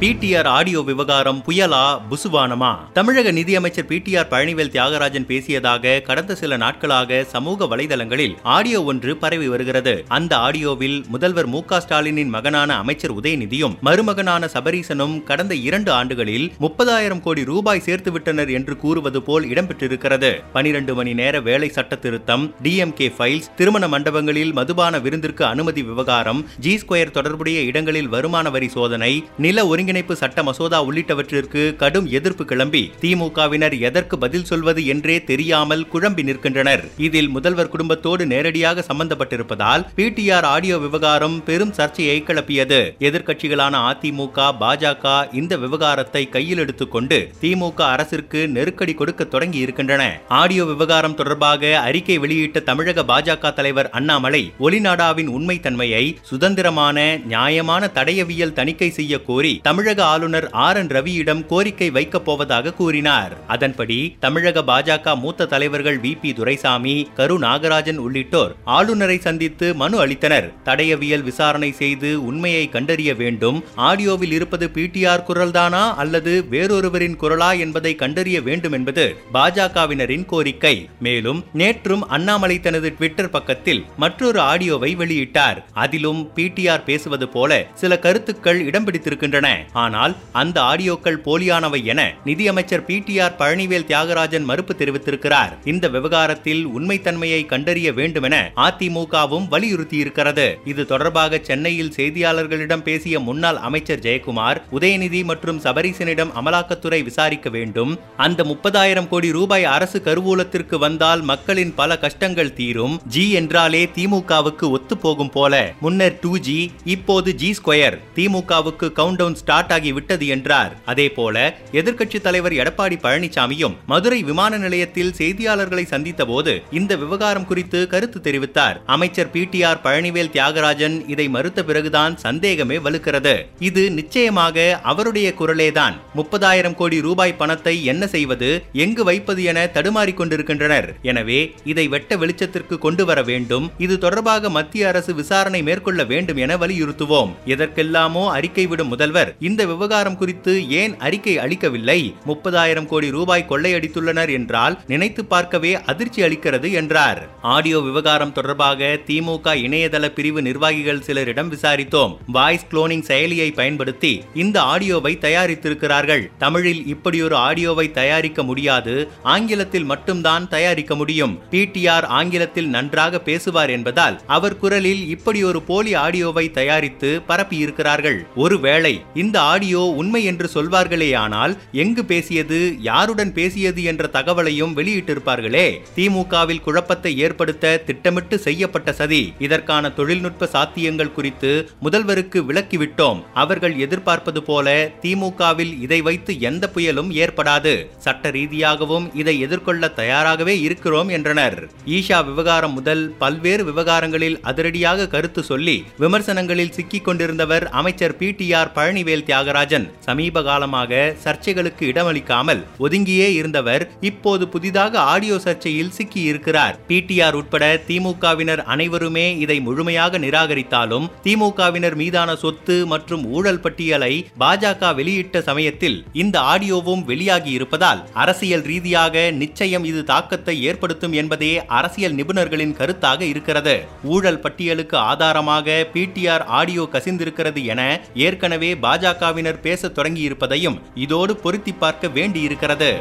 PTR audio விவகாரம் புயலா புசுவானமா தமிழக நிதியமைச்சர் பிடிஆர் பழனிவேல் தியாகராஜன் பேசியதாக கடந்த சில நாட்களாக சமூக வலைதளங்களில் ஆடியோ ஒன்று பரவி வருகிறது. அந்த ஆடியோவில் முதல்வர் மு ஸ்டாலினின் மகனான அமைச்சர் உதயநிதியும் மருமகனான சபரீசனும் கடந்த இரண்டு ஆண்டுகளில் முப்பதாயிரம் கோடி ரூபாய் சேர்த்து விட்டனர் என்று கூறுவது போல் இடம்பெற்றிருக்கிறது. பனிரெண்டு மணி நேர வேலை சட்ட திருத்தம் டிஎம்கே ஃபைல்ஸ் திருமண மண்டபங்களில் மதுபான விருந்திற்கு அனுமதி விவகாரம் ஜி ஸ்கொயர் தொடர்புடைய இடங்களில் வருமான வரி சோதனை நில ஒருங்கிணைப்பு சட்ட மசோதா உள்ளிட்டவற்றிற்கு கடும் எதிர்ப்பு கிளம்பி திமுகவினர் எதற்கு பதில் சொல்வது என்றே தெரியாமல் குழம்பி நிற்கின்றனர். இதில் முதல்வர் குடும்பத்தோடு நேரடியாக சம்பந்தப்பட்டிருப்பதால் பிடிஆர் ஆடியோ விவகாரம் பெரும் சர்ச்சையை கிளப்பியது. எதிர்க்கட்சிகளான அதிமுக பாஜக இந்த விவகாரத்தை கையில் எடுத்துக்கொண்டு திமுக அரசிற்கு நெருக்கடி கொடுக்க தொடங்கி இருக்கின்றன. ஆடியோ விவகாரம் தொடர்பாக அறிக்கை வெளியிட்ட தமிழக பாஜக தலைவர் அண்ணாமலை ஒலிநாடாவின் உண்மைத்தன்மையை சுதந்திரமான நியாயமான தடையவியல் தணிக்கை செய்ய கோரி தமிழக ஆளுநர் ஆர் என் ரவியிடம் கோரிக்கை வைக்கப் போவதாக கூறினார். அதன்படி தமிழக பாஜக மூத்த தலைவர்கள் வி. பி. துரைசாமி கரு. நாகராஜன் உள்ளிட்டோர் ஆளுநரை சந்தித்து மனு அளித்தனர். தடயவியல் விசாரணை செய்து உண்மையை கண்டறிய வேண்டும். ஆடியோவில் இருப்பது பிடிஆர் குரல்தானா அல்லது வேறொருவரின் குரலா என்பதை கண்டறிய வேண்டும் என்பது பாஜகவினரின் கோரிக்கை. மேலும் நேற்றும் அண்ணாமலை தனது ட்விட்டர் பக்கத்தில் மற்றொரு ஆடியோவை வெளியிட்டார். அதிலும் பிடிஆர் பேசுவது போல சில கருத்துக்கள் இடம் பிடித்திருக்கின்றன. ஆனால் அந்த ஆடியோக்கள் போலியானவை என நிதியமைச்சர் பிடிஆர் பழனிவேல் தியாகராஜன் மறுப்பு தெரிவித்திருக்கிறார். இந்த விவகாரத்தில் உண்மைத்தன்மையை கண்டறிய வேண்டும் என அதிமுகவும் வலியுறுத்தியிருக்கிறது. இது தொடர்பாக சென்னையில் செய்தியாளர்களிடம் பேசிய முன்னாள் அமைச்சர் ஜெயக்குமார் உதயநிதி மற்றும் சபரீசனிடம் அமலாக்கத்துறை விசாரிக்க வேண்டும். அந்த முப்பதாயிரம் கோடி ரூபாய் அரசு கருவூலத்திற்கு வந்தால் மக்களின் பல கஷ்டங்கள் தீரும். ஜி என்றாலே திமுகவுக்கு ஒத்து போகும் போல. முன்னர் டூ ஜி இப்போது ஜி ஸ்கொயர். திமுகவுக்கு கவுண்ட் டவுன் ஸ்டார்ட் ஆகி விட்டது என்றார். அதேபோல எதிர்க்கட்சி தலைவர் எடப்பாடி பழனிசாமியும் மதுரை விமான நிலையத்தில் செய்தியாளர்களை சந்தித்த போது இந்த விவகாரம் குறித்து கருத்து தெரிவித்தார். அமைச்சர் பிடிஆர் பழனிவேல் தியாகராஜன் இதை மறுத்த பிறகுதான் சந்தேகமே வலுக்கிறது. இது நிச்சயமாக அவருடைய குரலேதான். முப்பதாயிரம் கோடி ரூபாய் பணத்தை என்ன செய்வது எங்கு வைப்பது என தடுமாறிக் கொண்டிருக்கின்றனர். எனவே இதை வெட்ட வெளிச்சத்திற்கு கொண்டு வர வேண்டும். இது தொடர்பாக மத்திய அரசு விசாரணை மேற்கொள்ள வேண்டும் என வலியுறுத்துவோம். எதற்கெல்லாமோ அறிக்கை விடும் முதல்வர் இந்த விவகாரம் குறித்து ஏன் அறிக்கை அளிக்கவில்லை? முப்பதாயிரம் கோடி ரூபாய் கொள்ளையடித்துள்ளனர் என்றால் நினைத்து பார்க்கவே அதிர்ச்சி அளிக்கிறது என்றார். ஆடியோ விவகாரம் தொடர்பாக திமுக இணையதள பிரிவு நிர்வாகிகள் சிலரிடம் விசாரித்தோம். வாய்ஸ் குளோனிங் செயலியை பயன்படுத்தி இந்த ஆடியோவை தயாரித்திருக்கிறார்கள். தமிழில் இப்படியொரு ஆடியோவை தயாரிக்க முடியாது. ஆங்கிலத்தில் மட்டும்தான் தயாரிக்க முடியும். பிடிஆர் ஆங்கிலத்தில் நன்றாக பேசுவார் என்பதால் அவர் குரலில் இப்படி ஒரு போலி ஆடியோவை தயாரித்து பரப்பியிருக்கிறார்கள். ஒருவேளை இந்த ஆடியோ உண்மை என்று சொல்வார்களேயானால் எங்கு பேசியது யாருடன் பேசியது என்ற தகவலையும் வெளியிட்டிருப்பார்களே. திமுகவில் குழப்பத்தை ஏற்படுத்த திட்டமிட்டு செய்யப்பட்ட சதி இதற்கான தொழில்நுட்ப சாத்தியங்கள் குறித்து முதல்வருக்கு விளக்கிவிட்டோம். அவர்கள் எதிர்பார்ப்பது போல திமுகவில் இதை வைத்து எந்த புயலும் ஏற்படாது. சட்ட ரீதியாகவும் இதை எதிர்கொள்ள தயாராகவே இருக்கிறோம் என்றனர். ஈஷா விவகாரம் முதல் பல்வேறு விவகாரங்களில் அதிரடியாக கருத்து சொல்லி விமர்சனங்களில் சிக்கிக் கொண்டிருந்தவர் அமைச்சர் P T R Palanivel Thiagarajan சமீப காலமாக சர்ச்சைகளுக்கு இடமளிக்காமல் ஒதுங்கியே இருந்தவர் இப்போது புதிதாக ஆடியோ சர்ச்சையில் சிக்கி இருக்கிறார் பிடிஆர் உட்பட திமுகவினர் அனைவருமே இதை முழுமையாக நிராகரித்தாலும் திமுகவினர் மீதான சொத்து மற்றும் ஊழல் பட்டியலை பாஜக வெளியிட்ட சமயத்தில் இந்த ஆடியோவும் வெளியாகி இருப்பதால் அரசியல் ரீதியாக நிச்சயம் இது தாக்கத்தை ஏற்படுத்தும் என்பதே அரசியல் நிபுணர்களின் கருத்தாக இருக்கிறது. ஊழல் பட்டியலுக்கு ஆதாரமாக பிடிஆர் ஆடியோ கசிந்திருக்கிறது என ஏற்கனவே பாஜக பாஜகவினர் பேசத் தொடங்கியிருப்பதையும் இதோடு பொருத்தி பார்க்க வேண்டியிருக்கிறது.